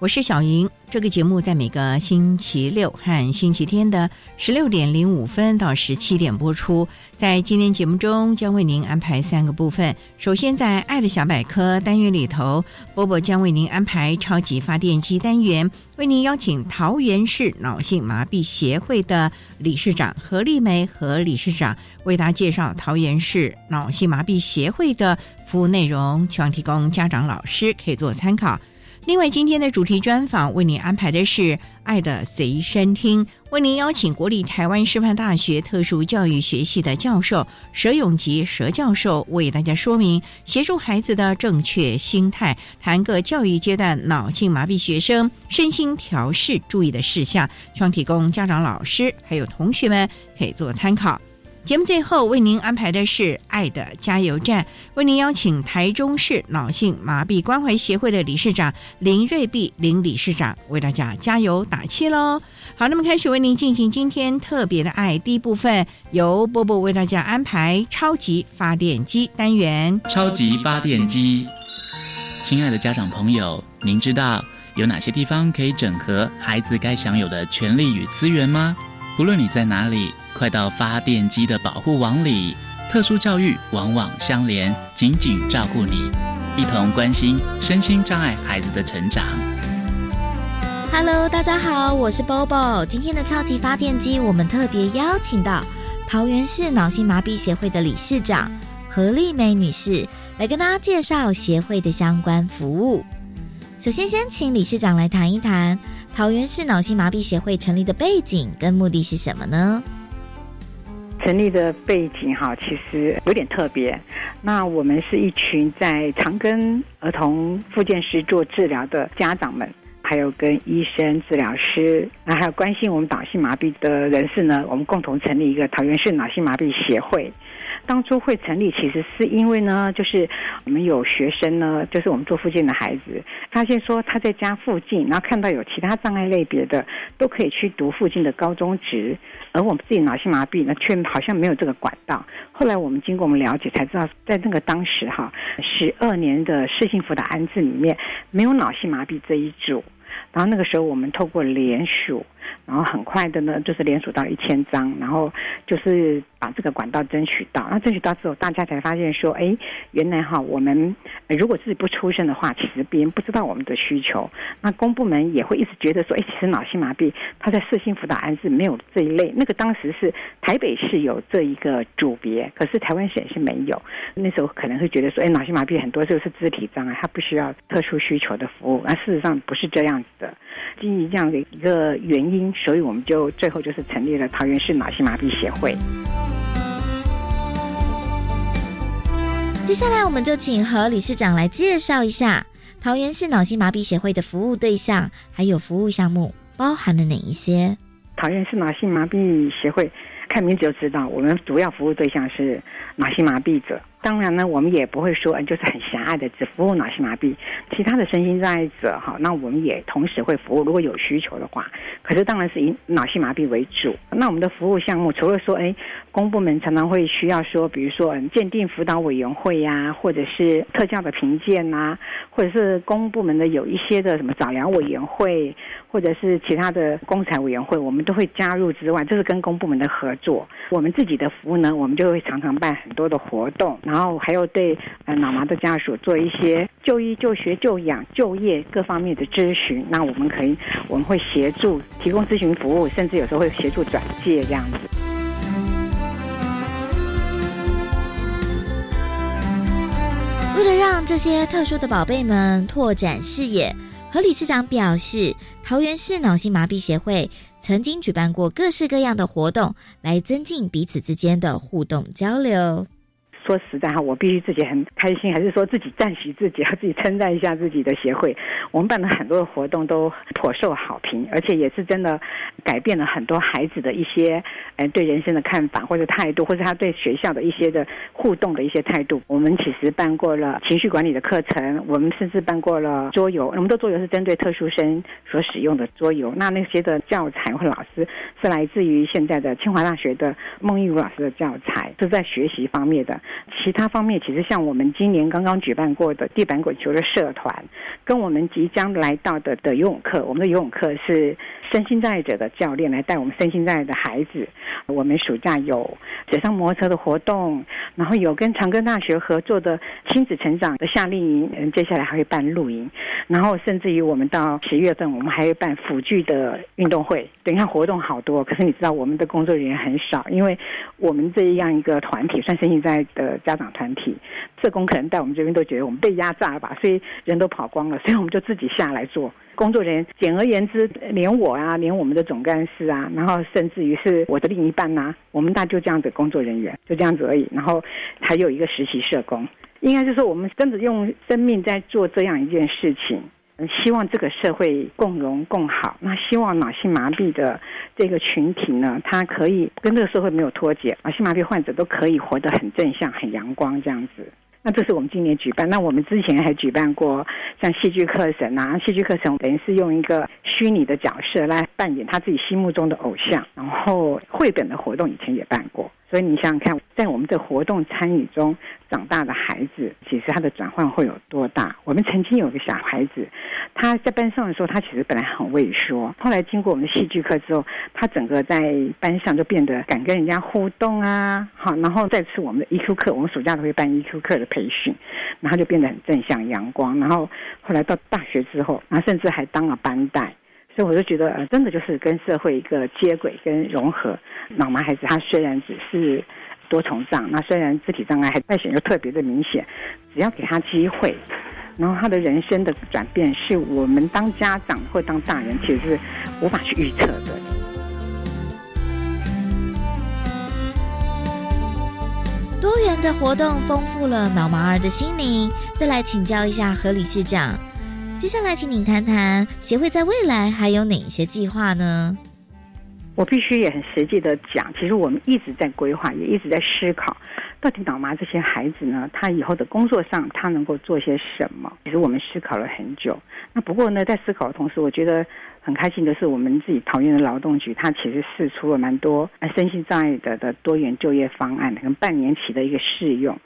我是小莹。这个节目在每个星期六和星期天的十六点零五分到十七点播出。在今天节目中，将为您安排三个部分。首先，在“爱的小百科”单元里头，波波将为您安排超级发电机单元，为您邀请桃园市脑性麻痹协会的理事长何丽梅和理事长为大家介绍桃园市脑性麻痹协会的服务内容，希望提供家长、老师可以做参考。另外，今天的主题专访为您安排的是“爱的随身听”，为您邀请国立台湾师范大学特殊教育学系的教授佘永吉佘教授为大家说明协助孩子的正确心态，谈个教育阶段脑性麻痹学生身心调试注意的事项，希望提供家长、老师还有同学们可以做参考。节目最后为您安排的是“爱的加油站”，为您邀请台中市脑性麻痹关怀协会的理事长林瑞碧林理事长为大家加油打气喽。好，那么开始为您进行今天特别的爱第一部分，由波波为大家安排超级发电机单元。超级发电机，亲爱的家长朋友，您知道有哪些地方可以整合孩子该享有的权利与资源吗？无论你在哪里。快到发电机的保护网里，特殊教育网网相连，紧紧照顾你，一同关心身心障碍孩子的成长。Hello，大家好，我是 Bobo。今天的超级发电机，我们特别邀请到桃园市脑性麻痹协会的理事长何丽梅女士来跟大家介绍协会的相关服务。首先，先请理事长来谈一谈桃园市脑性麻痹协会成立的背景跟目的是什么呢？成立的背景哈，其实有点特别。那我们是一群在常跟儿童复健师做治疗的家长们，还有跟医生、治疗师，那还有关心我们脑性麻痹的人士呢，我们共同成立一个桃园市脑性麻痹协会。当初会成立，其实是因为呢，就是我们有学生呢，就是我们做附近的孩子，发现说他在家附近，然后看到有其他障碍类别的，都可以去读附近的高中职，而我们自己脑性麻痹呢，却好像没有这个管道。后来我们经过我们了解，才知道在那个当时哈，十二年的市性辅导安置里面，没有脑性麻痹这一组。然后那个时候我们透过联署。然后很快的呢，就是连署到一千张，然后就是把这个管道争取到。那争取到之后，大家才发现说，哎，原来哈，我们如果自己不出声的话，其实别人不知道我们的需求。那公部门也会一直觉得说，哎，其实脑性麻痹他在市性辅导案是没有这一类。那个当时是台北市有这一个组别，可是台湾省是没有。那时候可能会觉得说，哎，脑性麻痹很多就是肢体障碍，它不需要特殊需求的服务。那事实上不是这样子的，基于这样的一个原因。所以我们就最后就是成立了桃园市脑性麻痹协会。接下来我们就请何理事长来介绍一下桃园市脑性麻痹协会的服务对象，还有服务项目包含了哪一些？桃园市脑性麻痹协会看名字就知道，我们主要服务对象是脑性麻痹者，当然呢，我们也不会说，嗯，就是很狭隘的只服务脑性麻痹，其他的身心障碍者哈，那我们也同时会服务，如果有需求的话。可是当然是以脑性麻痹为主。那我们的服务项目除了说，哎，公部门常常会需要说，比如说嗯鉴定辅导委员会呀，或者是特教的评鉴呐，或者是公部门的有一些的什么早疗委员会，或者是其他的公财委员会，我们都会加入之外，这是跟公部门的合作。我们自己的服务呢，我们就会常常办很多的活动。然后还有对呃脑麻的家属做一些就医、就学、就养、就业各方面的咨询。那我们可以我们会协助提供咨询服务，甚至有时候会协助转介这样子。为了让这些特殊的宝贝们拓展视野，何理事长表示，桃园市脑性麻痹协会曾经举办过各式各样的活动，来增进彼此之间的互动交流。说实在哈，我必须自己很开心，还是说自己赞许自己，要 自己称赞一下自己的协会。我们办了很多的活动，都颇受好评，而且也是真的改变了很多孩子的一些呃对人生的看法或者态度，或者他对学校的一些的互动的一些态度。我们其实办过了情绪管理的课程，我们甚至办过了桌游。我们的桌游是针对特殊生所使用的桌游。那那些的教材或老师是来自于现在的清华大学的孟玉茹老师的教材，是在学习方面的。其他方面，其实像我们今年刚刚举办过的地板滚球的社团，跟我们即将来到的的游泳课，我们的游泳课是身心障碍者的教练来带我们身心障碍的孩子。我们暑假有水上摩托车的活动，然后有跟长庚大学合作的亲子成长的夏令营，嗯，接下来还会办露营，然后甚至于我们到十月份，我们还会办辅具的运动会。等一下活动好多，可是你知道我们的工作人员很少，因为我们这样一个团体算身心障碍的家长团体，社工可能在我们这边都觉得我们被压榨了吧，所以人都跑光了，所以我们就自己下来做。工作人员，简而言之，连我啊，连我们的总干事啊，然后甚至于是我的另一半呐，我们大就这样子工作人员，就这样子而已。然后还有一个实习社工，应该就是我们真的用生命在做这样一件事情，希望这个社会共荣共好。那希望脑性麻痹的这个群体呢，他可以跟这个社会没有脱节，脑性麻痹患者都可以活得很正向、很阳光这样子。那这是我们今年举办。那我们之前还举办过像戏剧课程啊，戏剧课程等于是用一个虚拟的角色来扮演他自己心目中的偶像。然后绘本的活动以前也办过。所以你想想看，在我们的活动参与中长大的孩子，其实他的转换会有多大？我们曾经有个小孩子，他在班上的时候，他其实本来很畏缩，后来经过我们的戏剧课之后，他整个在班上就变得敢跟人家互动啊，好，然后再次我们的 EQ 课，我们暑假都会办 EQ 课的培训，然后就变得很正向阳光，然后后来到大学之后，然后甚至还当了班带。所以我就觉得，呃，真的就是跟社会一个接轨跟融合。脑麻孩子他虽然只是多重障，那虽然肢体障碍还外显又特别的明显，只要给他机会，然后他的人生的转变，是我们当家长或当大人其实是无法去预测的。多元的活动丰富了脑麻儿的心灵。再来请教一下何理事长。接下来，请你谈谈协会在未来还有哪一些计划呢？我必须也很实际的讲，其实我们一直在规划，也一直在思考，到底脑麻这些孩子呢，他以后的工作上他能够做些什么？其实我们思考了很久。那不过呢，在思考的同时，我觉得。很开心的是，我们自己桃园的劳动局，它其实试出了蛮多身心障碍的的多元就业方案，可能半年期的一个试用，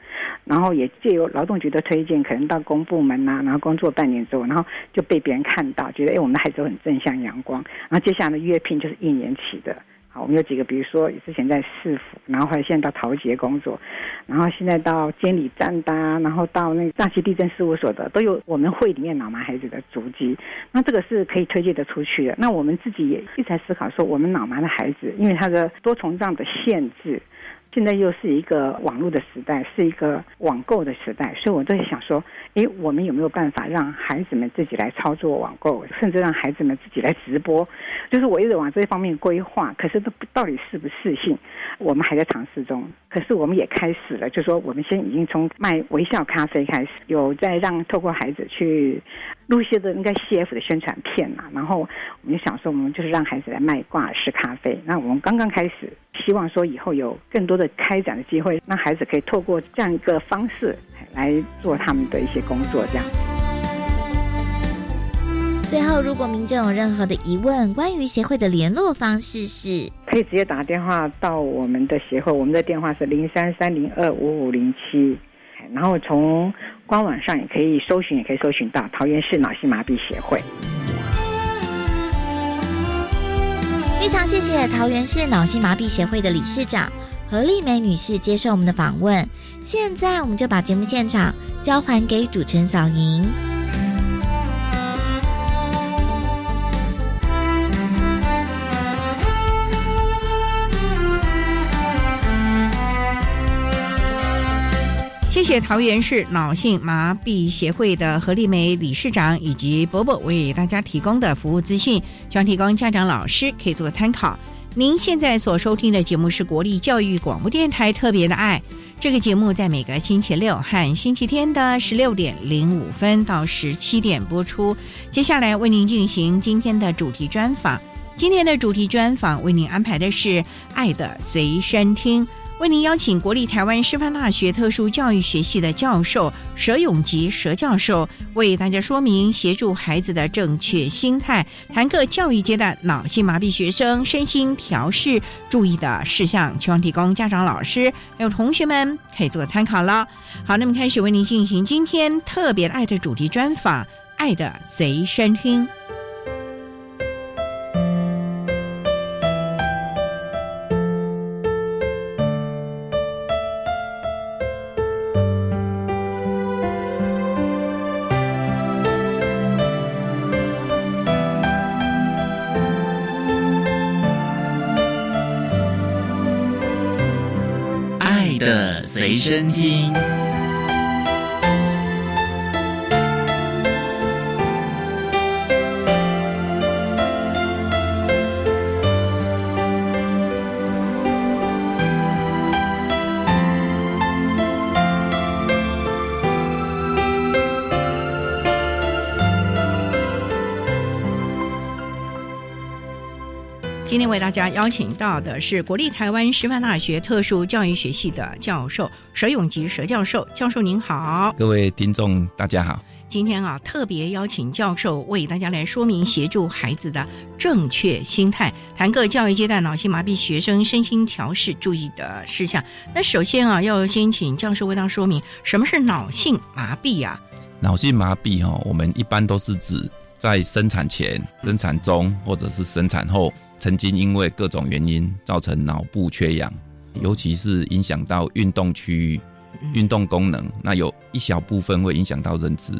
然后也借由劳动局的推荐，可能到公部门呐，然后工作半年之后，然后就被别人看到，觉得哎，我们的孩子很正向阳光，然后接下来的约聘就是一年期的。好，我们有几个，比如说之前在市府，然后后来现在到桃捷工作，然后现在到监理站的，然后到那大溪地震事务所的，都有我们会里面脑麻孩子的足迹。那这个是可以推荐的出去的。那我们自己也一直在思考说，我们脑麻的孩子，因为他的多重障的限制。现在又是一个网络的时代，是一个网购的时代，所以我在想说，哎，我们有没有办法让孩子们自己来操作网购，甚至让孩子们自己来直播？就是我一直往这方面规划，可是都到底适不适性，我们还在尝试中。可是我们也开始了，就说我们先已经从卖微笑咖啡开始，有在让透过孩子去录些的应该 CF 的宣传片嘛，然后我们就想说，我们就是让孩子来卖挂耳式咖啡。那我们刚刚开始，希望说以后有更多的开展的机会，让孩子可以透过这样一个方式来做他们的一些工作，这样。最后，如果民众有任何的疑问，关于协会的联络方式是，可以直接打电话到我们的协会，我们的电话是零三三零二五五零七，然后从官网上也可以搜寻，也可以搜寻到桃园市脑性麻痹协会。非常谢谢桃园市脑性麻痹协会的理事长何丽梅女士接受我们的访问。现在，我们就把节目现场交还给主持人小莹。谢桃园市脑性麻痹协会的何丽梅理事长以及伯伯为大家提供的服务资讯，希望提供家长、老师可以做参考。您现在所收听的节目是国立教育广播电台特别的爱，这个节目在每个星期六和星期天的十六点零五分到十七点播出。接下来为您进行今天的主题专访，今天的主题专访为您安排的是《爱的随身听》。为您邀请国立台湾师范大学特殊教育学系的教授佘永吉佘教授，为大家说明协助孩子的正确心态，谈个教育阶段脑性麻痹学生身心调试注意的事项，希望提供家长、老师还有同学们可以做参考了。好，那么开始为您进行今天特别爱的主题专访，《爱的随身听》。随身听。今天为大家邀请到的是国立台湾师范大学特殊教育学系的教授佘永吉佘教授。教授您好，各位听众大家好。今天啊，特别邀请教授为大家来说明协助孩子的正确心态，谈个教育阶段脑性麻痹学生身心调试注意的事项。那首先啊，要先请教授为大家说明什么是脑性麻痹呀？脑性麻痹哈，我们一般都是指在生产前、生产中或者是生产后。曾经因为各种原因造成脑部缺氧，尤其是影响到运动区域、运动功能，那有一小部分会影响到认知。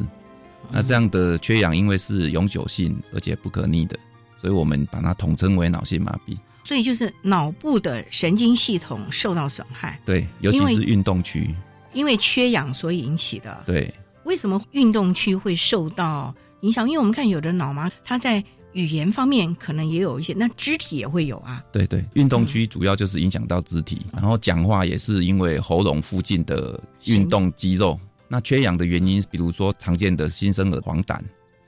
那这样的缺氧，因为是永久性而且不可逆的，所以我们把它统称为脑性麻痹。所以就是脑部的神经系统受到损害。对，尤其是运动区，因为缺氧所引起的。对，为什么运动区会受到影响？因为我们看有的脑麻，它在。语言方面可能也有一些，那肢体也会有啊。对对，运动区主要就是影响到肢体，然后讲话也是因为喉咙附近的运动肌肉。那缺氧的原因，比如说常见的新生儿黄疸，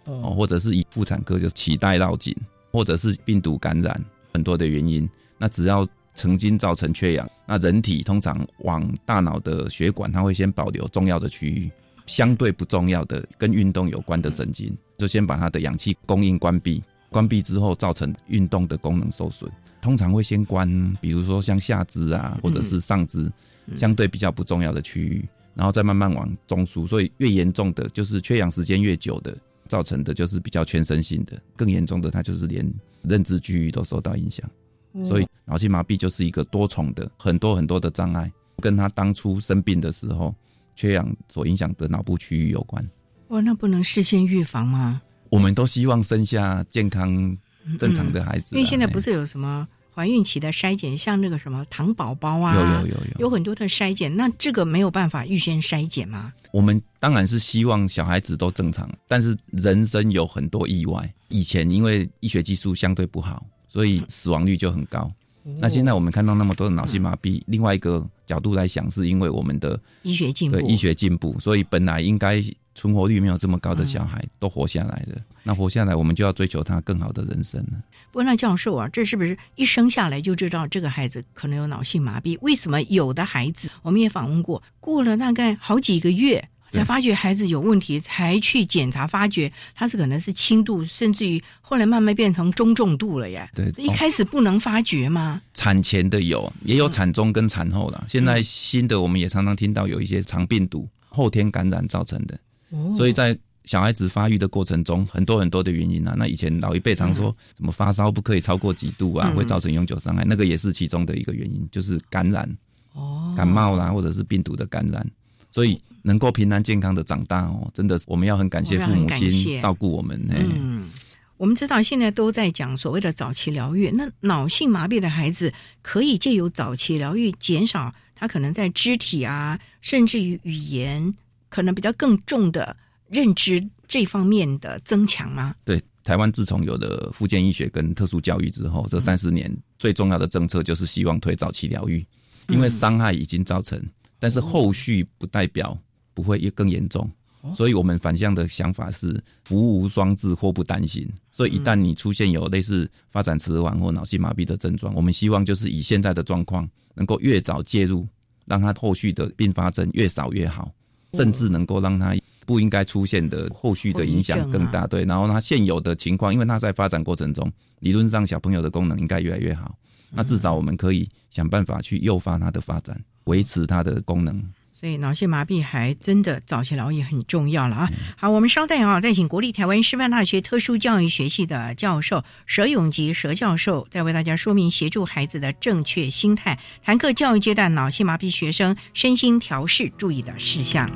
哦，或者是以妇产科就脐带绕颈，或者是病毒感染，很多的原因。那只要曾经造成缺氧，那人体通常往大脑的血管，它会先保留重要的区域，相对不重要的跟运动有关的神经，就先把它的氧气供应关闭。关闭之后造成运动的功能受损，通常会先关，比如说像下肢啊，或者是上肢，相对比较不重要的区域，然后再慢慢往中枢。所以越严重的就是缺氧时间越久的，造成的就是比较全身性的，更严重的它就是连认知区域都受到影响。所以脑性麻痹就是一个多重的很多很多的障碍，跟他当初生病的时候缺氧所影响的脑部区域有关。哇，那不能事先预防吗？我们都希望生下健康正常的孩子，因为现在不是有什么怀孕期的筛检，像那个什么糖宝宝啊，有有有有，有很多的筛检，那这个没有办法预先筛检吗？我们当然是希望小孩子都正常，但是人生有很多意外。以前因为医学技术相对不好，所以死亡率就很高。那现在我们看到那么多的脑性麻痹，另外一个角度来想，是因为我们的医学进步，对医学进步，所以本来应该存活率没有这么高的小孩都活下来了。那活下来，我们就要追求他更好的人生了。不过，那教授啊，这是不是一生下来就知道这个孩子可能有脑性麻痹？为什么有的孩子我们也访问过，过了大概好几个月才发觉孩子有问题，才去检查，发觉他是可能是轻度，甚至于后来慢慢变成中重度了耶？对，一开始不能发觉吗？产前的有，也有产中跟产后了。现在新的我们也常常听到有一些肠病毒后天感染造成的，所以在。小孩子发育的过程中，很多很多的原因啊。那以前老一辈常说，什么发烧不可以超过几度啊，会造成永久伤害，那个也是其中的一个原因，就是感染，哦，感冒啦，或者是病毒的感染。所以能够平安健康的长大哦，真的我们要很感谢父母亲照顾我们。嗯，我们知道现在都在讲所谓的早期疗愈，那脑性麻痹的孩子可以借由早期疗愈减少他可能在肢体啊，甚至于语言可能比较更重的。认知这方面的增强吗？对，台湾自从有了复健医学跟特殊教育之后，这三十年最重要的政策就是希望推早期疗愈，因为伤害已经造成，但是后续不代表不会更严重，所以我们反向的想法是福无双至，祸不单行。所以一旦你出现有类似发展迟缓或脑性麻痹的症状，我们希望就是以现在的状况，能够越早介入，让他后续的并发症越少越好，甚至能够让他。不应该出现的后续的影响更大，对。然后他现有的情况，因为他在发展过程中，理论上小朋友的功能应该越来越好。那至少我们可以想办法去诱发他的发展，维持他的功能。所以脑性麻痹还真的早期疗愈很重要了啊！好，我们稍待啊，再请国立台湾师范大学特殊教育学系的教授佘永吉佘教授，再为大家说明协助孩子的正确心态，谈课教育阶段脑性麻痹学生身心调试注意的事项。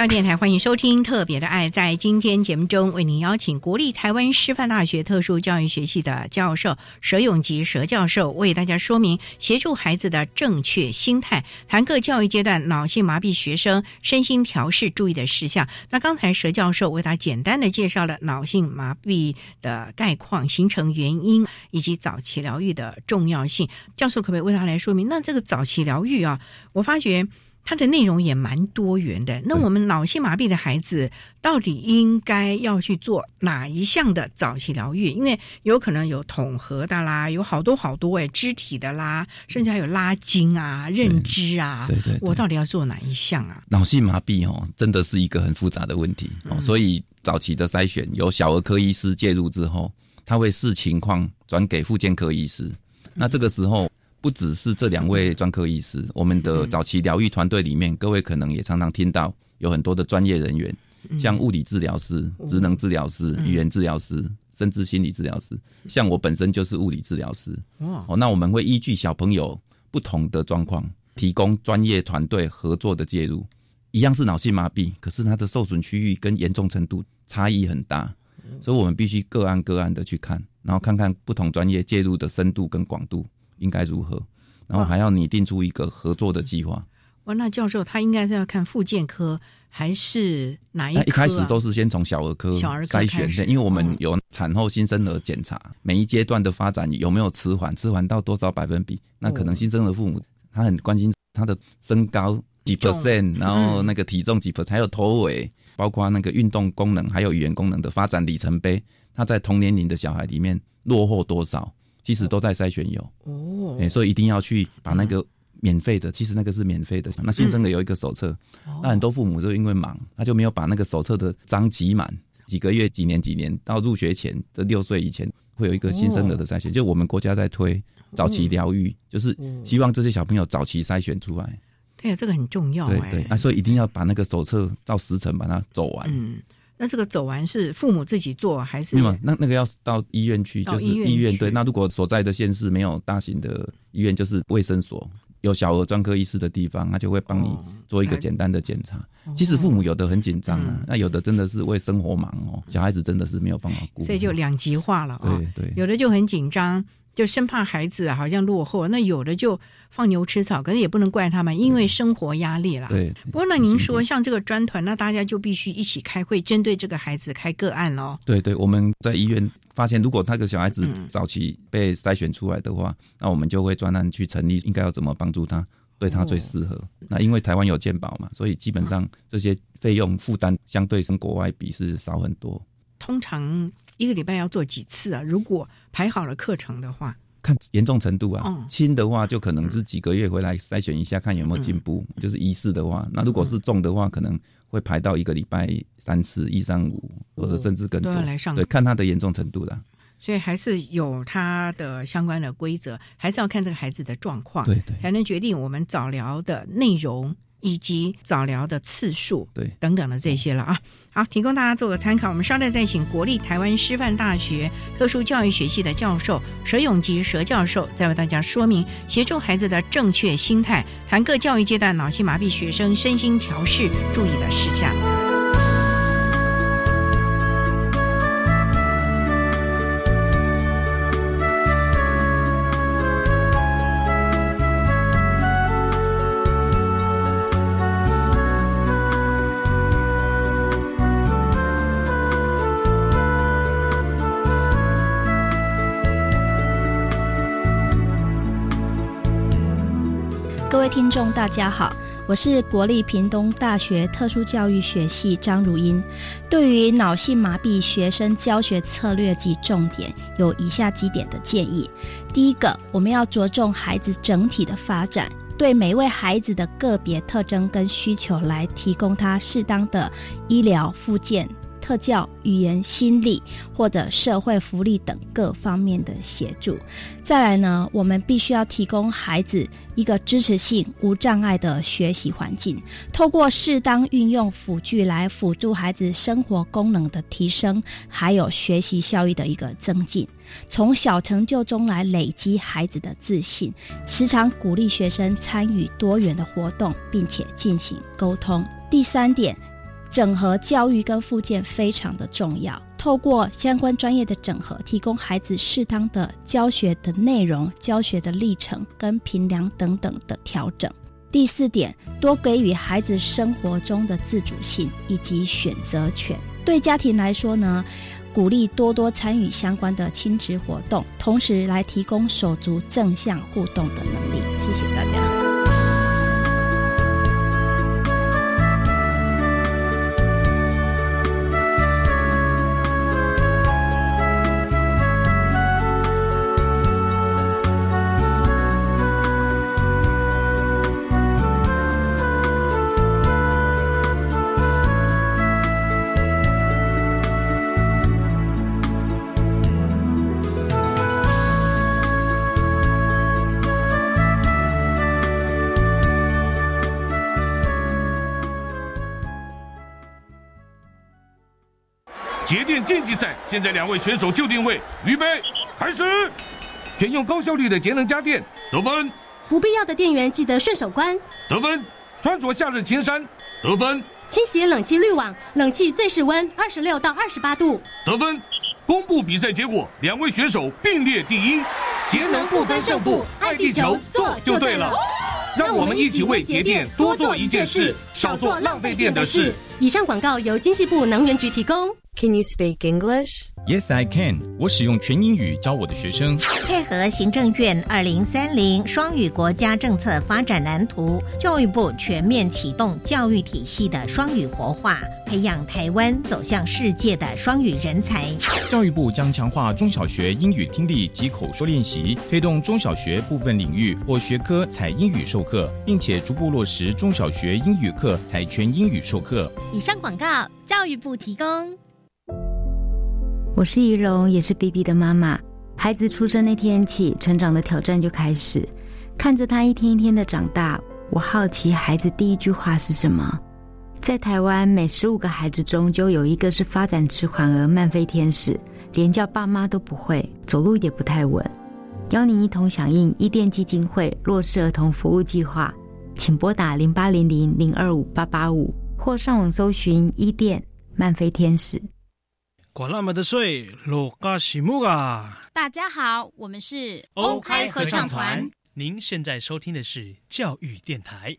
教电台欢迎收听《特别的爱》。在今天节目中，为您邀请国立台湾师范大学特殊教育学系的教授佘永吉佘教授，为大家说明协助孩子的正确心态，谈各教育阶段脑性麻痹学生身心调试注意的事项。那刚才佘教授为他简单的介绍了脑性麻痹的概况、形成原因以及早期疗愈的重要性。教授可不可以为他来说明？那这个早期疗愈啊，我发觉。它的内容也蛮多元的。那我们脑性麻痹的孩子到底应该要去做哪一项的早期疗愈？因为有可能有统合的啦，有好多好多哎，肢体的啦，甚至还有拉筋啊、认知啊。对对，我到底要做哪一项啊？脑性麻痹哦，真的是一个很复杂的问题哦，所以早期的筛选由小儿科医师介入之后，他会视情况转给复健科医师。那这个时候。不只是这两位专科医师，我们的早期疗愈团队里面，各位可能也常常听到有很多的专业人员，像物理治疗师、职能治疗师、语言治疗师，甚至心理治疗师。像我本身就是物理治疗师。哦，那我们会依据小朋友不同的状况，提供专业团队合作的介入。一样是脑性麻痹，可是它的受损区域跟严重程度差异很大，所以我们必须个案个案的去看，然后看看不同专业介入的深度跟广度。应该如何？然后还要拟定出一个合作的计划。哇，那教授他应该是要看附健科还是哪一科？一开始都是先从小儿科筛选的，因为我们有产后新生儿检查，每一阶段的发展有没有迟缓，迟缓到多少百分比？那可能新生儿父母他很关心他的身高几 percent，然后那个体重几 percent，还有头围，包括那个运动功能还有语言功能的发展里程碑，他在同年龄的小孩里面落后多少？其实都在筛选有哦，哎，所以一定要去把那个免费的，其实那个是免费的。那新生的有一个手册，那很多父母就因为忙，他就没有把那个手册的章集满，几个月、几年、几年到入学前的六岁以前，会有一个新生儿的筛选。就我们国家在推早期疗愈，就是希望这些小朋友早期筛选出来。对，这个很重要。对对，那所以一定要把那个手册照时辰把它走完。嗯。那这个走完是父母自己做还是？没有，那那个要到医院去，就是医院对。那如果所在的县市没有大型的医院，就是卫生所有小儿专科医师的地方，他就会帮你做一个简单的检查。其实父母有的很紧张啊，那有的真的是为生活忙哦，小孩子真的是没有办法顾，所以就两极化了啊。对对，有的就很紧张。就生怕孩子好像落后，那有的就放牛吃草，可是也不能怪他们，因为生活压力了。对。不过那您说像这个专团，那大家就必须一起开会，针对这个孩子开个案喽。对对，我们在医院发现，如果那个小孩子早期被筛选出来的话，那我们就会专案去成立，应该要怎么帮助他，对他最适合。那因为台湾有健保嘛，所以基本上这些费用负担相对跟国外比是少很多。通常。一个礼拜要做几次啊？如果排好了课程的话，看严重程度啊。轻的话就可能是几个月回来筛选一下，看有没有进步。就是一次的话，那如果是重的话，可能会排到一个礼拜三次，一三五或者甚至更多来上。对，看他的严重程度的。所以还是有他的相关的规则，还是要看这个孩子的状况，对对，才能决定我们早疗的内容。以及早疗的次数，对，等等的这些了啊，好，提供大家做个参考。我们稍待再请国立台湾师范大学特殊教育学系的教授佘永吉佘教授，再为大家说明协助孩子的正确心态，谈各教育阶段脑性麻痹学生身心调试注意的事项。听众，大家好，我是国立屏东大学特殊教育学系张如英。对于脑性麻痹学生教学策略及重点，有以下几点的建议：第一个，我们要着重孩子整体的发展，对每位孩子的个别特征跟需求来提供他适当的医疗附件。特教、语言、心理或者社会福利等各方面的协助。再来呢，我们必须要提供孩子一个支持性、无障碍的学习环境，透过适当运用辅具来辅助孩子生活功能的提升，还有学习效益的一个增进。从小成就中来累积孩子的自信，时常鼓励学生参与多元的活动，并且进行沟通。第三点。整合教育跟附件非常的重要，透过相关专业的整合，提供孩子适当的教学的内容、教学的历程跟评量等等的调整。第四点，多给予孩子生活中的自主性以及选择权。对家庭来说呢，鼓励多多参与相关的亲子活动，同时来提供手足正向互动的能力。谢谢大家。现在两位选手就定位，预备，开始。选用高效率的节能家电，得分。不必要的电源记得顺手关，得分。穿着夏日青衫，得分。清洗冷气滤网，冷气最适温二十六到二十八度，得分。公布比赛结果，两位选手并列第一。节能不分胜负，爱地球做就对了。让我们一起为节电多做一件事，少做浪费电的事。以上广告由经济部能源局提供。Can you speak English? Yes, I can. 我使用全英语教我的学生。配合行政院二零三零双语国家政策发展蓝图，教育部全面启动教育体系的双语活化，培养台湾走向世界的双语人才。教育部将强化中小学英语听力及口说练习，推动中小学部分领域或学科采英语授课，并且逐步落实中小学英语课采全英语授课。以上广告，教育部提供。我是怡蓉，也是 B B 的妈妈。孩子出生那天起，成长的挑战就开始。看着他一天一天的长大，我好奇孩子第一句话是什么。在台湾，每十五个孩子中就有一个是发展迟缓而慢飞天使，连叫爸妈都不会，走路也不太稳。邀您一同响应伊甸基金会弱势儿童服务计划，请拨打零八零零零二五八八五，或上网搜寻伊甸慢飞天使。管那么的水，落嘎西木啊！大家好，我们是欧开合唱团。您现在收听的是教育电台。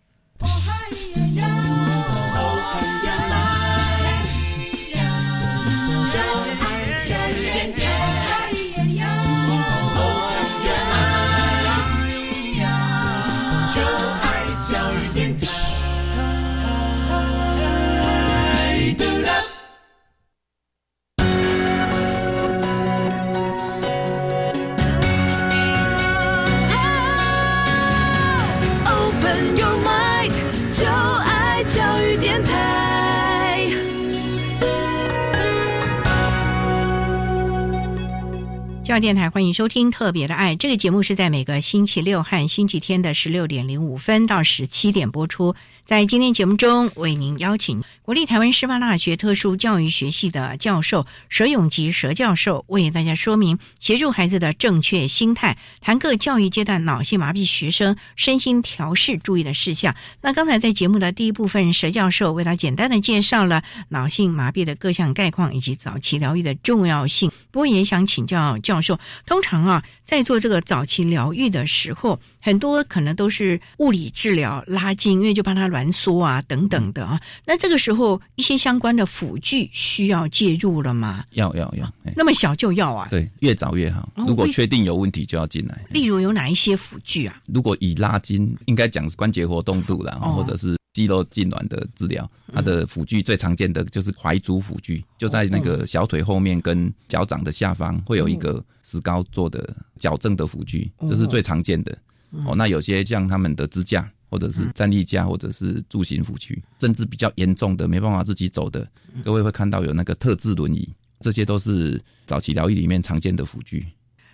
教电台欢迎收听《特别的爱》这个节目，是在每个星期六和星期天的十六点零五分到十七点播出。在今天节目中，为您邀请国立台湾师范大学特殊教育学系的教授佘永吉佘教授，为大家说明协助孩子的正确心态，谈各教育阶段脑性麻痹学生身心调试注意的事项。那刚才在节目的第一部分，佘教授为他简单的介绍了脑性麻痹的各项概况以及早期疗愈的重要性。不过，也想请教教授，通常啊，在做这个早期疗愈的时候，很多可能都是物理治疗拉筋，因为就帮他挛缩啊等等的啊。那这个时候，一些相关的辅具需要介入了吗？要要要，那么小就要啊？对，越早越好。如果确定有问题，就要进来。例如有哪一些辅具啊？如果以拉筋，应该讲是关节活动度啦，或者是肌肉痉挛的治疗，它的辅具最常见的就是踝足辅具，就在那个小腿后面跟脚掌的下方会有一个石膏做的矫正的辅具，这是最常见的。哦，那有些像他们的支架，或者是站立架，或者是助行辅具，甚至比较严重的没办法自己走的，各位会看到有那个特制轮椅，这些都是早期疗愈里面常见的辅具。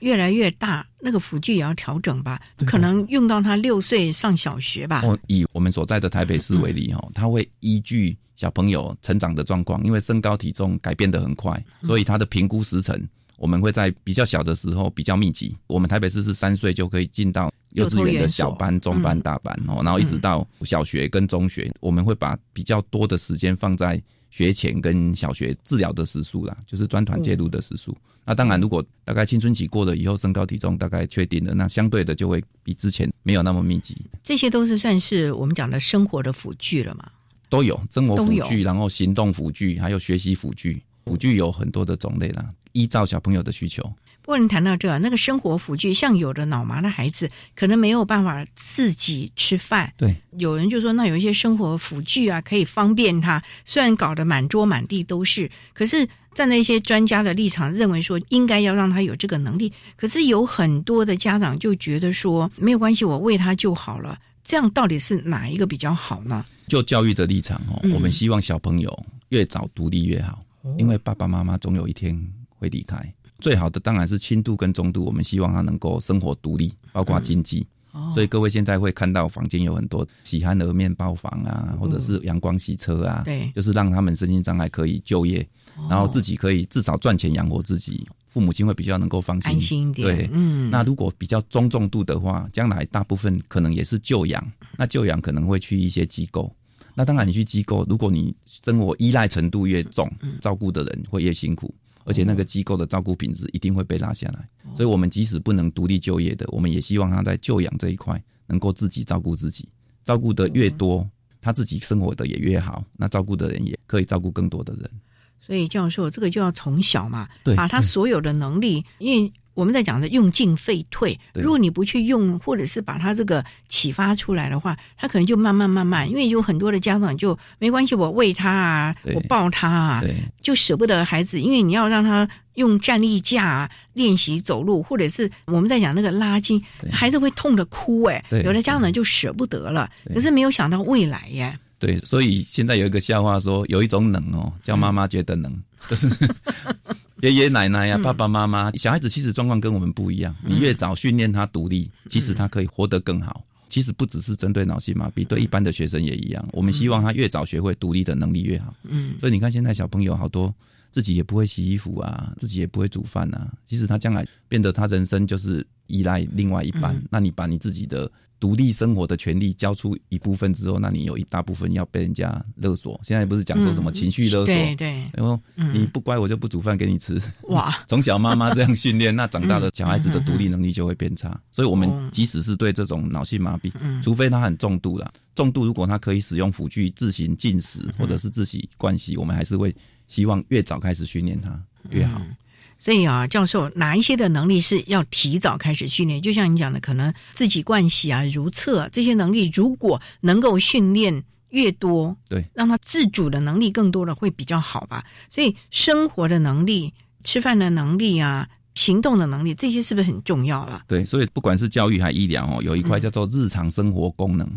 越来越大，那个辅具也要调整吧？可能用到他六岁上小学吧。哦，以我们所在的台北市为例，哦，他会依据小朋友成长的状况，因为身高体重改变的很快，所以他的评估时程。我们会在比较小的时候比较密集。我们台北市是三岁就可以进到幼稚园的小班、中班、大班哦，然后一直到小学跟中学，我们会把比较多的时间放在学前跟小学治疗的时数啦，就是专团介入的时数。那当然，如果大概青春期过了以后，身高体重大概确定了，那相对的就会比之前没有那么密集。这些都是算是我们讲的生活的辅具了嘛？都有生活辅具，然后行动辅具，还有学习辅具。辅具有很多的种类啦，依照小朋友的需求。不过你谈到这，那个生活辅具，像有的脑麻的孩子可能没有办法自己吃饭，对，有人就说那有一些生活辅具啊，可以方便他。虽然搞得满桌满地都是，可是站在一些专家的立场，认为说应该要让他有这个能力。可是有很多的家长就觉得说没有关系，我喂他就好了。这样到底是哪一个比较好呢？就教育的立场哦，我们希望小朋友越早独立越好。因为爸爸妈妈总有一天会离开，最好的当然是轻度跟中度，我们希望他能够生活独立，包括经济。所以各位现在会看到房间有很多喜憨儿面包房啊，或者是阳光洗车啊，对，就是让他们身心障碍可以就业，然后自己可以至少赚钱养活自己，父母亲会比较能够放心。安心一点。对，嗯。那如果比较中重度的话，将来大部分可能也是就养，那就养可能会去一些机构。那当然，你去机构，如果你生活依赖程度越重，照顾的人会越辛苦，而且那个机构的照顾品质一定会被拉下来。所以，我们即使不能独立就业的，我们也希望他在就养这一块能够自己照顾自己，照顾的越多，他自己生活的也越好，那照顾的人也可以照顾更多的人。所以，教授，这个就要从小嘛，把他所有的能力，因为。我们在讲的用进废退，如果你不去用，或者是把它这个启发出来的话，他可能就慢慢慢慢，因为有很多的家长就没关系，我喂他啊，我抱他啊，就舍不得孩子，因为你要让他用站立架练习走路，或者是我们在讲那个拉筋，孩子会痛的哭哎，有的家长就舍不得了，可是没有想到未来耶。对，所以现在有一个笑话说，有一种冷哦，叫妈妈觉得冷，就是。爷爷奶奶呀，爸爸妈妈，小孩子其实状况跟我们不一样。你越早训练他独立，其实他可以活得更好。其实不只是针对脑性麻痹，对一般的学生也一样。我们希望他越早学会独立的能力越好。嗯，所以你看现在小朋友好多自己也不会洗衣服啊，自己也不会煮饭啊。即使他将来变得他人生就是依赖另外一半。那你把你自己的。独立生活的权利交出一部分之后，那你有一大部分要被人家勒索。现在不是讲说什么情绪勒索？对对。然后你不乖，我就不煮饭给你吃。哇！从小妈妈这样训练，那长大的小孩子的独立能力就会变差。所以，我们即使是对这种脑性麻痹，除非他很重度了，重度如果他可以使用辅具自行进食或者是自己灌洗，我们还是会希望越早开始训练他越好。所以啊，教授，哪一些的能力是要提早开始训练？就像你讲的，可能自己灌洗啊、如厕这些能力，如果能够训练越多，对，让他自主的能力更多的会比较好吧。所以生活的能力、吃饭的能力啊、行动的能力，这些是不是很重要了？对，所以不管是教育还医疗哦，有一块叫做日常生活功能。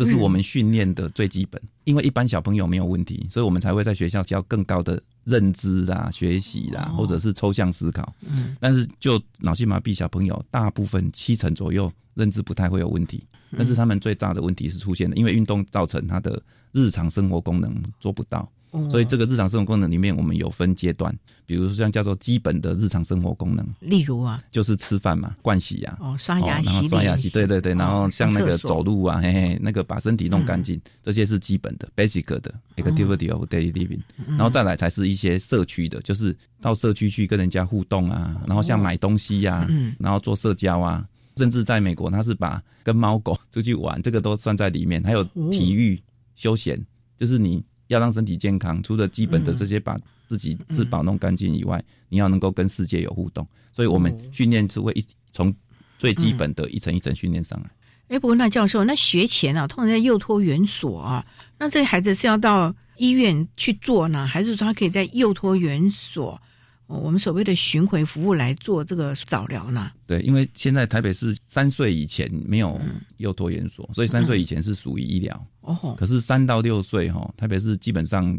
这是我们训练的最基本，因为一般小朋友没有问题，所以我们才会在学校教更高的认知啊、学习啦，或者是抽象思考。嗯，但是就脑性麻痹小朋友，大部分七成左右认知不太会有问题，但是他们最大的问题是出现的，因为运动造成他的日常生活功能做不到。所以这个日常生活功能里面，我们有分阶段，比如说像叫做基本的日常生活功能，例如啊，就是吃饭嘛，盥洗呀，哦，刷牙洗，刷牙洗，对对对，然后像那个走路啊，嘿嘿，那个把身体弄干净，这些是基本的 basic 的 activity of daily living，然后再来才是一些社区的，就是到社区去跟人家互动啊，然后像买东西呀，然后做社交啊，甚至在美国，他是把跟猫狗出去玩，这个都算在里面，还有体育休闲，就是你。要让身体健康，除了基本的这些把自己自保弄干净以外，你要能够跟世界有互动。所以，我们训练是会一从最基本的一层一层训练上来。哎，不过那教授，那学前啊，通常在幼托园所啊，那这孩子是要到医院去做呢，还是说他可以在幼托园所？我们所谓的巡回服务来做这个早疗呢？对，因为现在台北市三岁以前没有幼托园所，所以三岁以前是属于医疗。哦，可是三到六岁哈，台北市基本上，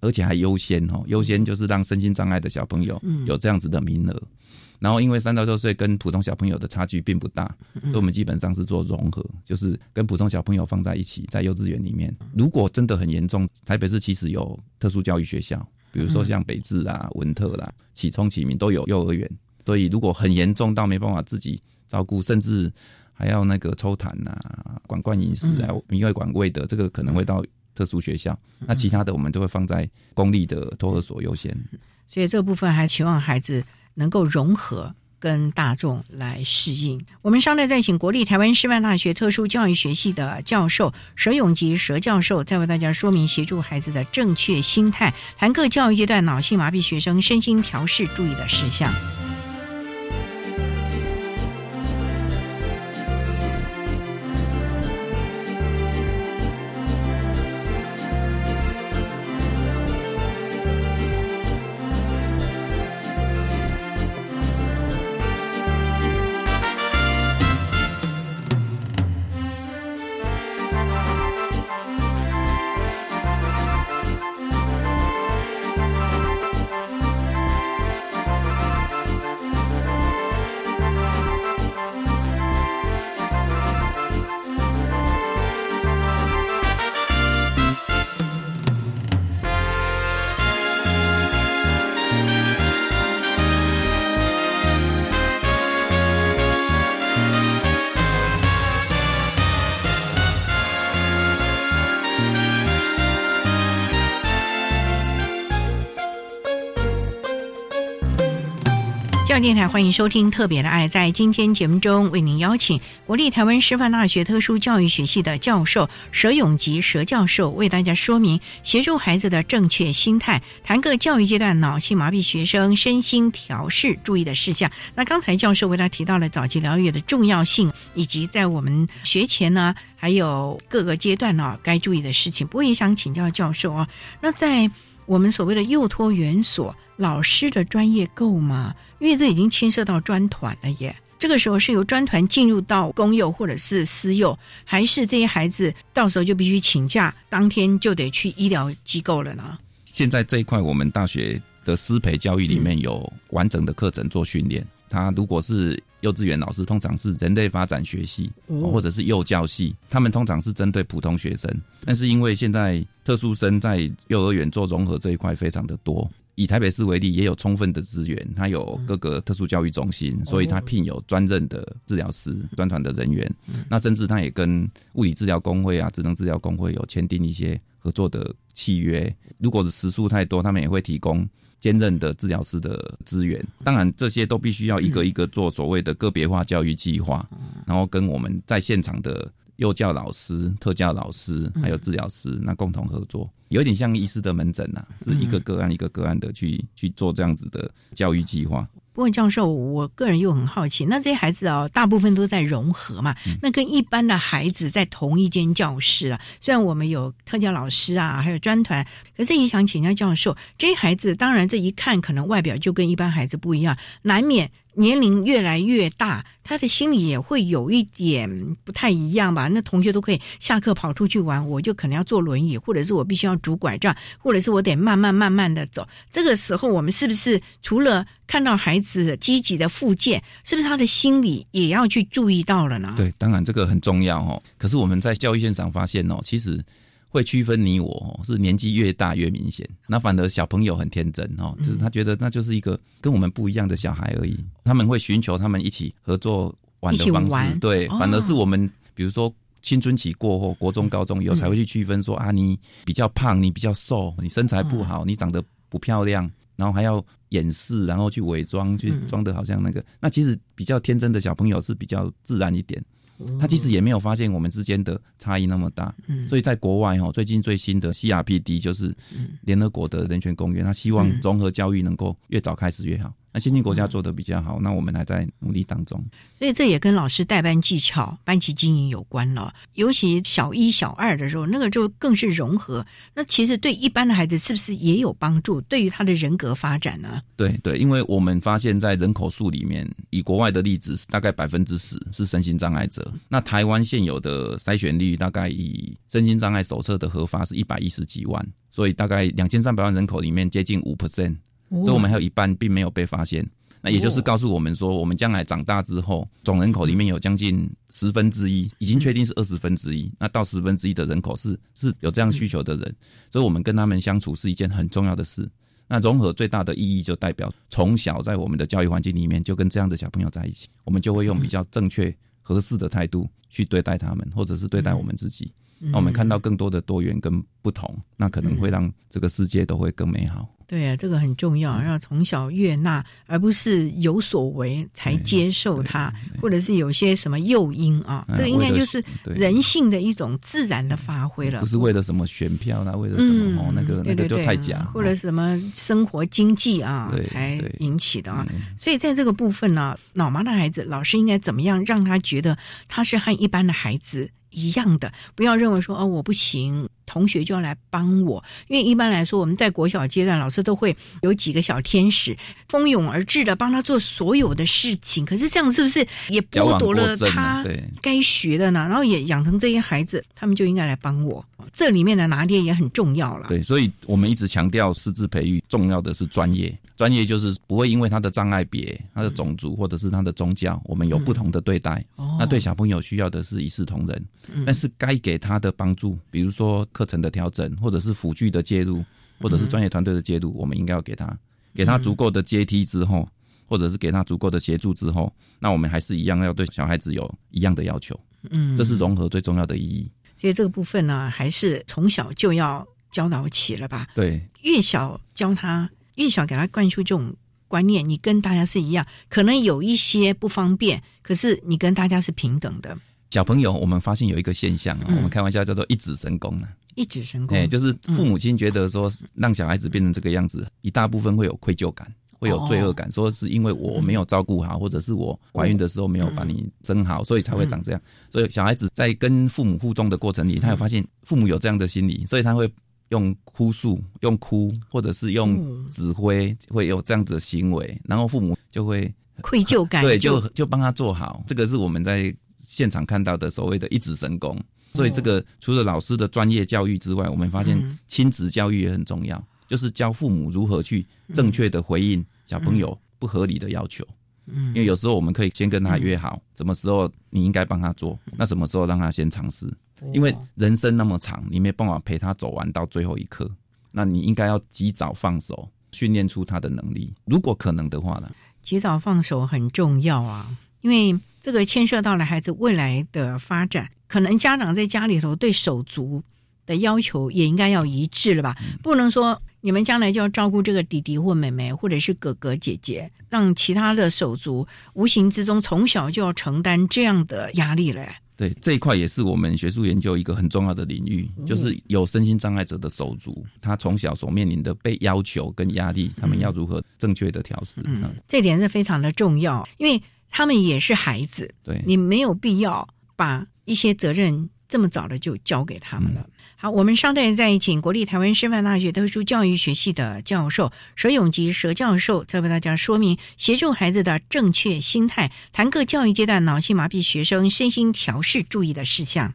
而且还优先哈，优先就是让身心障碍的小朋友有这样子的名额。然后因为三到六岁跟普通小朋友的差距并不大，所以我们基本上是做融合，就是跟普通小朋友放在一起，在幼稚园里面。如果真的很严重，台北市其实有特殊教育学校。比如说像北智啊、文特啦、启聪、启明都有幼儿园，所以如果很严重到没办法自己照顾，甚至还要那个抽痰啊、管灌饮食啊、因为管胃的，这个可能会到特殊学校。那其他的我们就会放在公立的托儿所优先。所以这部分还期望孩子能够融合。跟大众来适应。我们商量再请国立台湾师范大学特殊教育学系的教授佘永吉佘教授，再为大家说明协助孩子的正确心态，谈各教育阶段脑性麻痹学生身心调试注意的事项。电台欢迎收听《特别的爱》。在今天节目中，为您邀请国立台湾师范大学特殊教育学系的教授佘永吉佘教授，为大家说明协助孩子的正确心态，谈各教育阶段脑性麻痹学生身心调试注意的事项。那刚才教授为大家提到了早期疗愈的重要性，以及在我们学前呢，还有各个阶段呢该注意的事情。不过也想请教教授啊，那在我们所谓的幼托园所。老师的专业够吗？因为这已经牵涉到专团了耶。这个时候是由专团进入到公幼或者是私幼，还是这些孩子到时候就必须请假，当天就得去医疗机构了呢？现在这一块，我们大学的师培教育里面有完整的课程做训练。他如果是幼稚园老师，通常是人类发展学系或者是幼教系，他们通常是针对普通学生。但是因为现在特殊生在幼儿园做融合这一块非常的多。以台北市为例，也有充分的资源，它有各个特殊教育中心，所以它聘有专任的治疗师、专团的人员。那甚至它也跟物理治疗工会啊、智能治疗工会有签订一些合作的契约。如果是时数太多，他们也会提供兼任的治疗师的资源。当然，这些都必须要一个一个做所谓的个别化教育计划，然后跟我们在现场的。幼教老师、特教老师还有治疗师，那共同合作，有点像医师的门诊呐，是一个个案一个个案的去去做这样子的教育计划。不过教授，我个人又很好奇，那这些孩子啊，大部分都在融合嘛，那跟一般的孩子在同一间教室啊，虽然我们有特教老师啊，还有专团，可是也想请教教授，这些孩子当然这一看可能外表就跟一般孩子不一样，难免。年龄越来越大，他的心里也会有一点不太一样吧？那同学都可以下课跑出去玩，我就可能要坐轮椅，或者是我必须要拄拐杖，或者是我得慢慢慢慢的走。这个时候，我们是不是除了看到孩子积极的复健，是不是他的心理也要去注意到了呢？对，当然这个很重要哦。可是我们在教育现场发现哦，其实。会区分你我，是年纪越大越明显。那反而小朋友很天真哦，就是他觉得那就是一个跟我们不一样的小孩而已。他们会寻求他们一起合作玩的方式，对。反而是我们，比如说青春期过后，国中、高中以后才会去区分说啊，你比较胖，你比较瘦，你身材不好，你长得不漂亮，然后还要掩饰，然后去伪装，去装的好像那个。那其实比较天真的小朋友是比较自然一点。他其实也没有发现我们之间的差异那么大，嗯。所以在国外哈，最近最新的 CRPD 就是联合国的人权公约，他希望综合教育能够越早开始越好。那先进国家做的比较好，那我们还在努力当中。所以这也跟老师带班技巧、班级经营有关了。尤其小一、小二的时候，那个就更是融合。那其实对一般的孩子是不是也有帮助？对于他的人格发展呢？对对，因为我们发现，在人口数里面，以国外的例子，大概百分之十是身心障碍者。那台湾现有的筛选率，大概以身心障碍手册的核发是一百一十几万，所以大概两千三百万人口里面，接近五 percent。所以，我们还有一半并没有被发现。那也就是告诉我们说，我们将来长大之后，总人口里面有将近十分之一，已经确定是二十分之一。那到十分之一的人口是是有这样需求的人，所以我们跟他们相处是一件很重要的事。那融合最大的意义，就代表从小在我们的教育环境里面，就跟这样的小朋友在一起，我们就会用比较正确、合适的态度去对待他们，或者是对待我们自己。那我们看到更多的多元跟不同，那可能会让这个世界都会更美好。对啊，这个很重要，要从小悦纳，而不是有所为才接受它，或者是有些什么诱因啊。这个应该就是人性的一种自然的发挥了，不是为了什么选票啦，为了什么哦，那个那个就太假，或者什么生活经济啊才引起的啊。所以在这个部分呢，脑麻的孩子，老师应该怎么样让他觉得他是和一般的孩子一样的，不要认为说哦我不行。同学就要来帮我，因为一般来说，我们在国小阶段，老师都会有几个小天使蜂拥而至的帮他做所有的事情。可是这样是不是也剥夺了他该学的呢？然后也养成这些孩子，他们就应该来帮我。这里面的拿捏也很重要了。对，所以我们一直强调师资培育重要的是专业，专业就是不会因为他的障碍别、他的种族或者是他的宗教，我们有不同的对待。那对小朋友需要的是一视同仁，但是该给他的帮助，比如说。课程的调整，或者是辅具的介入，或者是专业团队的介入，我们应该要给他，给他足够的阶梯之后，或者是给他足够的协助之后，那我们还是一样要对小孩子有一样的要求。嗯，这是融合最重要的意义。所以这个部分呢，还是从小就要教导起了吧？对，越小教他，越小给他灌输这种观念，你跟大家是一样，可能有一些不方便，可是你跟大家是平等的。小朋友，我们发现有一个现象啊，我们开玩笑叫做一指神功啊。一指神功，哎，就是父母亲觉得说让小孩子变成这个样子，一大部分会有愧疚感，会有罪恶感，说是因为我没有照顾好，或者是我怀孕的时候没有把你生好，所以才会长这样。所以小孩子在跟父母互动的过程里，他有发现父母有这样的心理，所以他会用哭诉、用哭，或者是用指挥，会有这样子的行为，然后父母就会愧疚感，对，就就帮他做好。这个是我们在现场看到的所谓的一指神功。所以，这个除了老师的专业教育之外，我们发现亲子教育也很重要，就是教父母如何去正确的回应小朋友不合理的要求。嗯，因为有时候我们可以先跟他约好，什么时候你应该帮他做，那什么时候让他先尝试。因为人生那么长，你没办法陪他走完到最后一刻，那你应该要及早放手，训练出他的能力。如果可能的话呢？及早放手很重要啊，因为这个牵涉到了孩子未来的发展。可能家长在家里头对手足的要求也应该要一致了吧？不能说你们将来就要照顾这个弟弟或妹妹，或者是哥哥姐姐，让其他的手足无形之中从小就要承担这样的压力了。对这一块也是我们学术研究一个很重要的领域，就是有身心障碍者的手足，他从小所面临的被要求跟压力，他们要如何正确的调试？嗯，这点是非常的重要，因为他们也是孩子，对你没有必要把。一些责任这么早的就交给他们了。好，我们稍待再请国立台湾师范大学特殊教育学系的教授佘永吉佘教授，再为大家说明协助孩子的正确心态，谈各教育阶段脑性麻痹学生身心调试注意的事项。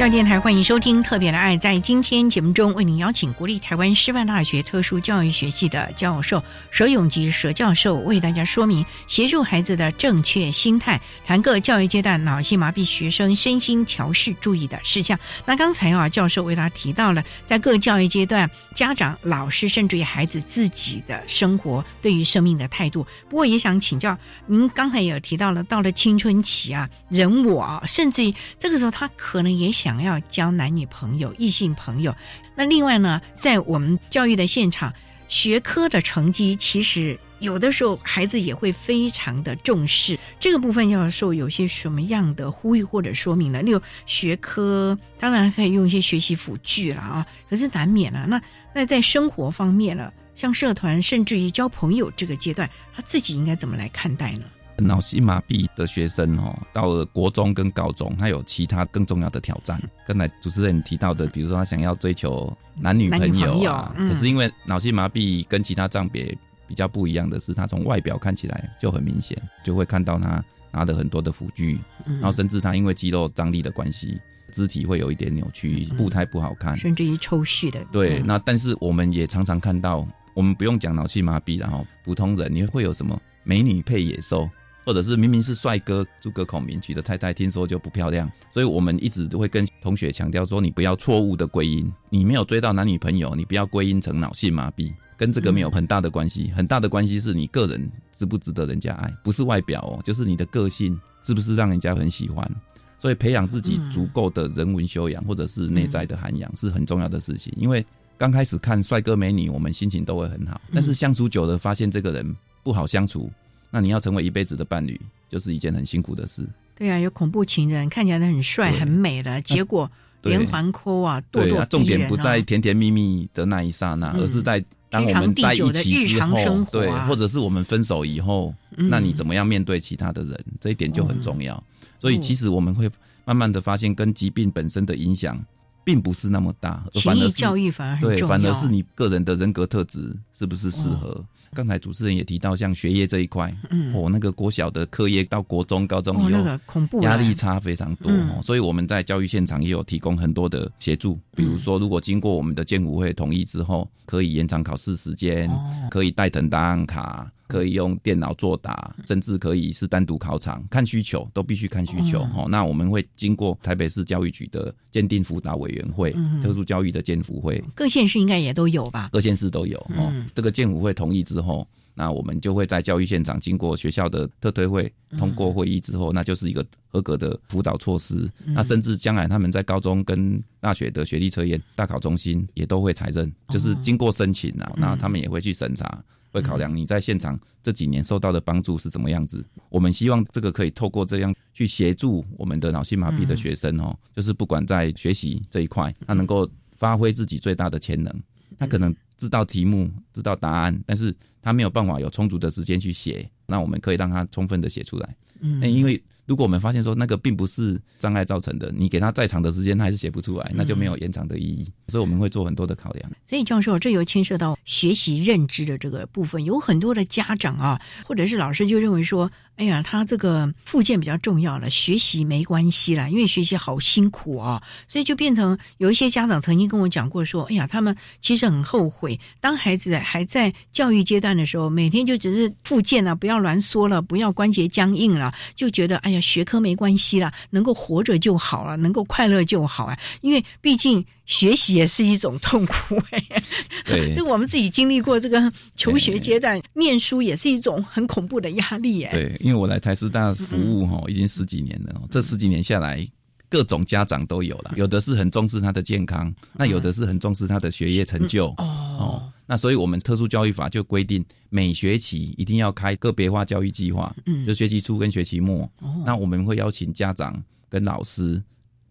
教电台欢迎收听《特别的爱》。在今天节目中，为您邀请国立台湾师范大学特殊教育学系的教授佘永吉佘教授，为大家说明协助孩子的正确心态，谈各教育阶段脑性麻痹学生身心调试注意的事项。那刚才啊，教授为大家提到了在各教育阶段，家长、老师甚至于孩子自己的生活对于生命的态度。不过，也想请教您，刚才也提到了，到了青春期啊，人我啊，甚至于这个时候，他可能也想。想要交男女朋友、异性朋友，那另外呢，在我们教育的现场，学科的成绩其实有的时候孩子也会非常的重视这个部分，要受有些什么样的呼吁或者说明呢？例如学科当然可以用一些学习辅具了啊，可是难免啊。那那在生活方面呢，像社团甚至于交朋友这个阶段，他自己应该怎么来看待呢？脑性麻痹的学生哦，到了国中跟高中，他有其他更重要的挑战。刚才主持人提到的，比如说他想要追求男女朋友啊，可是因为脑性麻痹跟其他障别比较不一样的是，他从外表看起来就很明显，就会看到他拿的很多的辅具，然后甚至他因为肌肉张力的关系，肢体会有一点扭曲，步态不好看，甚至于抽蓄的。对，那但是我们也常常看到，我们不用讲脑性麻痹，然后普通人你会有什么美女配野兽？或者是明明是帅哥，诸葛孔明娶的太太，听说就不漂亮，所以我们一直都会跟同学强调说，你不要错误的归因，你没有追到男女朋友，你不要归因成脑性麻痹，跟这个没有很大的关系，很大的关系是你个人值不值得人家爱，不是外表哦，就是你的个性是不是让人家很喜欢，所以培养自己足够的人文修养或者是内在的涵养是很重要的事情，因为刚开始看帅哥美女，我们心情都会很好，但是相处久了，发现这个人不好相处。那你要成为一辈子的伴侣，就是一件很辛苦的事。对啊，有恐怖情人，看起来很帅很美的，结果连环抠啊，对啊，重点不在甜甜蜜蜜的那一刹那，而是在当我们在一起之后，对，或者是我们分手以后，那你怎么样面对其他的人？这一点就很重要。所以其实我们会慢慢的发现，跟疾病本身的影响。并不是那么大，反而教育反而对，反而是你个人的人格特质是不是适合？刚才主持人也提到，像学业这一块，哦，那个国小的课业到国中、高中以后，恐怖压力差非常多哦。所以我们在教育现场也有提供很多的协助，比如说，如果经过我们的建股会同意之后，可以延长考试时间，可以代誊答案卡。可以用电脑作答，甚至可以是单独考场，看需求都必须看需求哦。那我们会经过台北市教育局的鉴定辅导委员会、特殊教育的鉴辅会，各县市应该也都有吧？各县市都有哦。这个鉴辅会同意之后，那我们就会在教育现场经过学校的特推会通过会议之后，那就是一个合格的辅导措施。那甚至将来他们在高中跟大学的学历测验、大考中心也都会采认，就是经过申请啊，那他们也会去审查。会考量你在现场这几年受到的帮助是怎么样子？我们希望这个可以透过这样去协助我们的脑性麻痹的学生哦，就是不管在学习这一块，他能够发挥自己最大的潜能。他可能知道题目、知道答案，但是他没有办法有充足的时间去写。那我们可以让他充分的写出来。嗯，因为。如果我们发现说那个并不是障碍造成的，你给他再长的时间，他还是写不出来，那就没有延长的意义。所以我们会做很多的考量。所以教授，这又牵涉到学习认知的这个部分，有很多的家长啊，或者是老师就认为说。哎呀，他这个附件比较重要了，学习没关系啦，因为学习好辛苦啊，所以就变成有一些家长曾经跟我讲过说，哎呀，他们其实很后悔，当孩子还在教育阶段的时候，每天就只是附件啊，不要挛缩了，不要关节僵硬了，就觉得哎呀，学科没关系啦，能够活着就好了，能够快乐就好啊，因为毕竟。学习也是一种痛苦哎，对，这我们自己经历过这个求学阶段，念书也是一种很恐怖的压力哎。对，因为我来台师大服务哈，已经十几年了，这十几年下来，各种家长都有了，有的是很重视他的健康，那有的是很重视他的学业成就哦。那所以我们特殊教育法就规定，每学期一定要开个别化教育计划，嗯，就学期初跟学期末，那我们会邀请家长跟老师。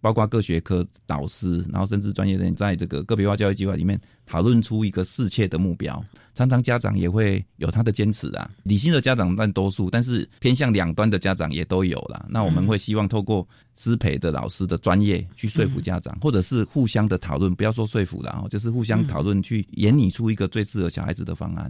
包括各学科导师，然后甚至专业人在这个个别化教育计划里面讨论出一个适切的目标。常常家长也会有他的坚持啊，理性的家长占多数，但是偏向两端的家长也都有了。那我们会希望透过师培的老师的专业去说服家长，或者是互相的讨论，不要说说服了，就是互相讨论去演拟出一个最适合小孩子的方案。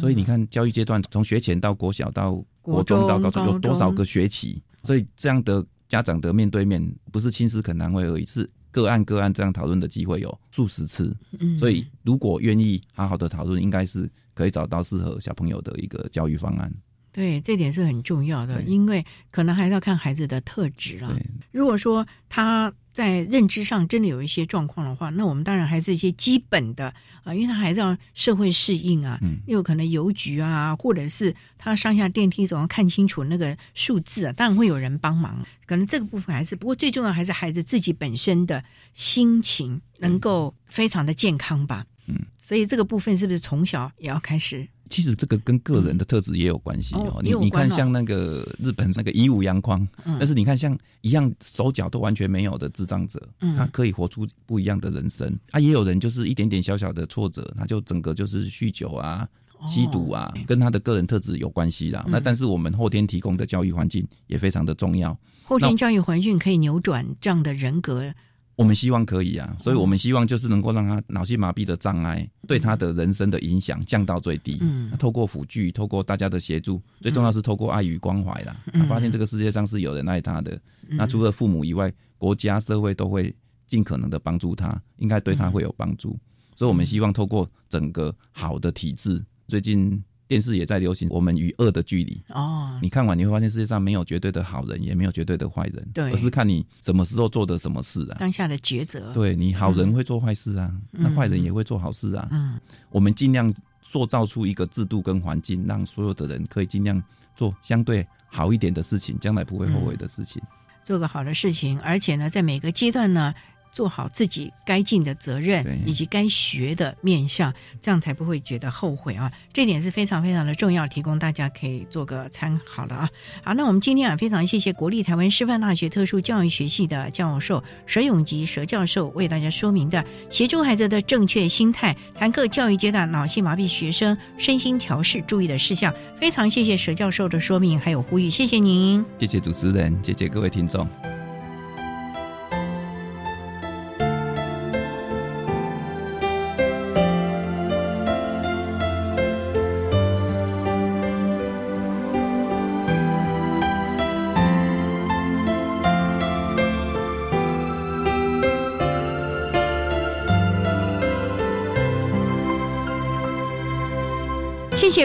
所以你看，教育阶段从学前到国小到国中到高中有多少个学期？所以这样的。家长的面对面不是亲师恳谈会而已，是个案个案这样讨论的机会有数十次。嗯，所以如果愿意好好的讨论，应该是可以找到适合小朋友的一个教育方案。对，这点是很重要的，因为可能还是要看孩子的特质啊。如果说他。在认知上真的有一些状况的话，那我们当然还是一些基本的啊，因为他还是要社会适应啊，又可能邮局啊，或者是他上下电梯总要看清楚那个数字啊，当然会有人帮忙。可能这个部分还是，不过最重要还是孩子自己本身的心情能够非常的健康吧。嗯，所以这个部分是不是从小也要开始？其实这个跟个人的特质也有关系哦。你你看，像那个日本那个一五阳光，但是你看像一样手脚都完全没有的智障者，他可以活出不一样的人生。啊，也有人就是一点点小小的挫折，他就整个就是酗酒啊、吸毒啊，跟他的个人特质有关系啦。那但是我们后天提供的教育环境也非常的重要。后天教育环境可以扭转这样的人格。我们希望可以啊，所以我们希望就是能够让他脑性麻痹的障碍对他的人生的影响降到最低。嗯，透过辅具，透过大家的协助，最重要是透过爱与关怀啦。他发现这个世界上是有人爱他的，那除了父母以外，国家社会都会尽可能的帮助他，应该对他会有帮助。所以我们希望透过整个好的体制，最近。电视也在流行我们与恶的距离。哦，你看完你会发现世界上没有绝对的好人，也没有绝对的坏人，对，而是看你什么时候做的什么事啊，当下的抉择。对你好人会做坏事啊，那坏人也会做好事啊。嗯，我们尽量塑造出一个制度跟环境，让所有的人可以尽量做相对好一点的事情，将来不会后悔的事情，做个好的事情，而且呢，在每个阶段呢。做好自己该尽的责任，以及该学的面向，这样才不会觉得后悔啊！这点是非常非常的重要，提供大家可以做个参考了啊！好，那我们今天啊，非常谢谢国立台湾师范大学特殊教育学系的教授佘永吉佘教授为大家说明的协助孩子的正确心态，谈课教育阶段脑性麻痹学生身心调试注意的事项。非常谢谢佘教授的说明还有呼吁，谢谢您，谢谢主持人，谢谢各位听众。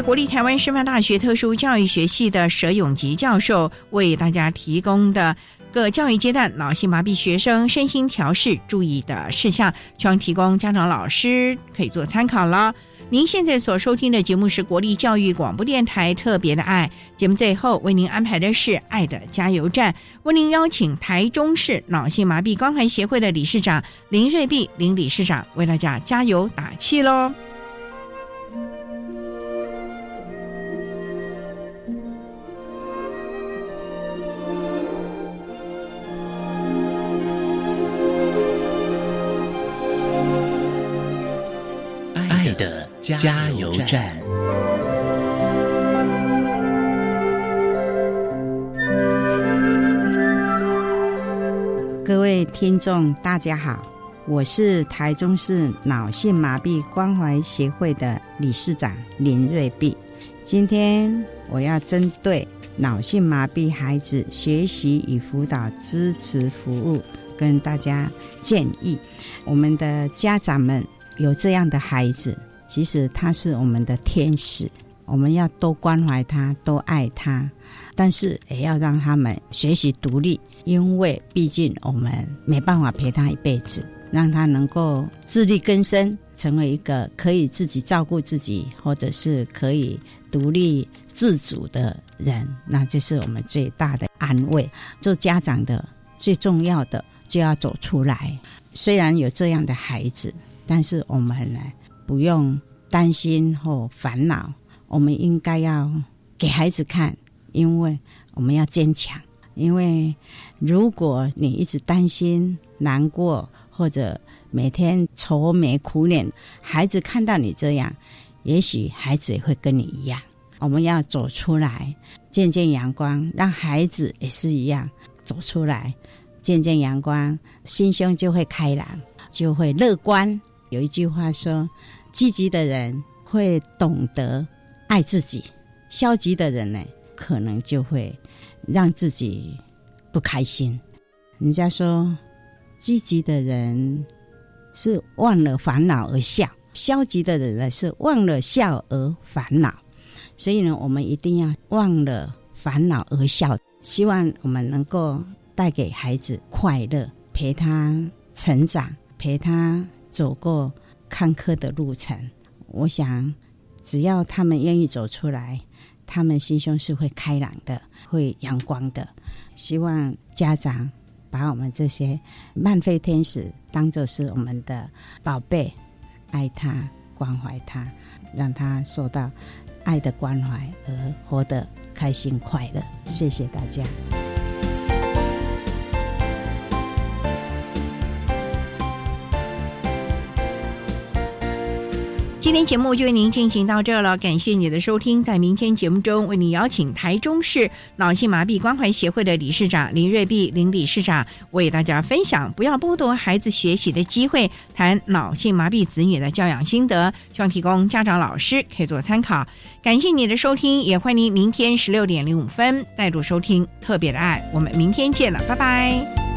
国立台湾师范大学特殊教育学系的佘永吉教授为大家提供的各教育阶段脑性麻痹学生身心调试注意的事项，希望提供家长老师可以做参考了。您现在所收听的节目是国立教育广播电台特别的爱节目，最后为您安排的是爱的加油站，为您邀请台中市脑性麻痹关怀协会的理事长林瑞碧林理事长为大家加油打气喽。的加油站。各位听众，大家好，我是台中市脑性麻痹关怀协会的理事长林瑞碧。今天我要针对脑性麻痹孩子学习与辅导支持服务，跟大家建议，我们的家长们有这样的孩子。其实他是我们的天使，我们要多关怀他，多爱他，但是也要让他们学习独立，因为毕竟我们没办法陪他一辈子，让他能够自力更生，成为一个可以自己照顾自己，或者是可以独立自主的人，那就是我们最大的安慰。做家长的最重要的就要走出来，虽然有这样的孩子，但是我们呢？不用担心或烦恼，我们应该要给孩子看，因为我们要坚强。因为如果你一直担心、难过，或者每天愁眉苦脸，孩子看到你这样，也许孩子也会跟你一样。我们要走出来，见见阳光，让孩子也是一样走出来，见见阳光，心胸就会开朗，就会乐观。有一句话说：“积极的人会懂得爱自己，消极的人呢，可能就会让自己不开心。”人家说，积极的人是忘了烦恼而笑，消极的人呢是忘了笑而烦恼。所以呢，我们一定要忘了烦恼而笑，希望我们能够带给孩子快乐，陪他成长，陪他。走过坎坷的路程，我想，只要他们愿意走出来，他们心胸是会开朗的，会阳光的。希望家长把我们这些慢飞天使当做是我们的宝贝，爱他，关怀他，让他受到爱的关怀而活得开心快乐。谢谢大家。今天节目就为您进行到这了，感谢你的收听。在明天节目中，为您邀请台中市脑性麻痹关怀协会的理事长林瑞碧林理事长为大家分享不要剥夺孩子学习的机会，谈脑性麻痹子女的教养心得，希望提供家长老师可以做参考。感谢你的收听，也欢迎您明天十六点零五分再度收听特别的爱。我们明天见了，拜拜。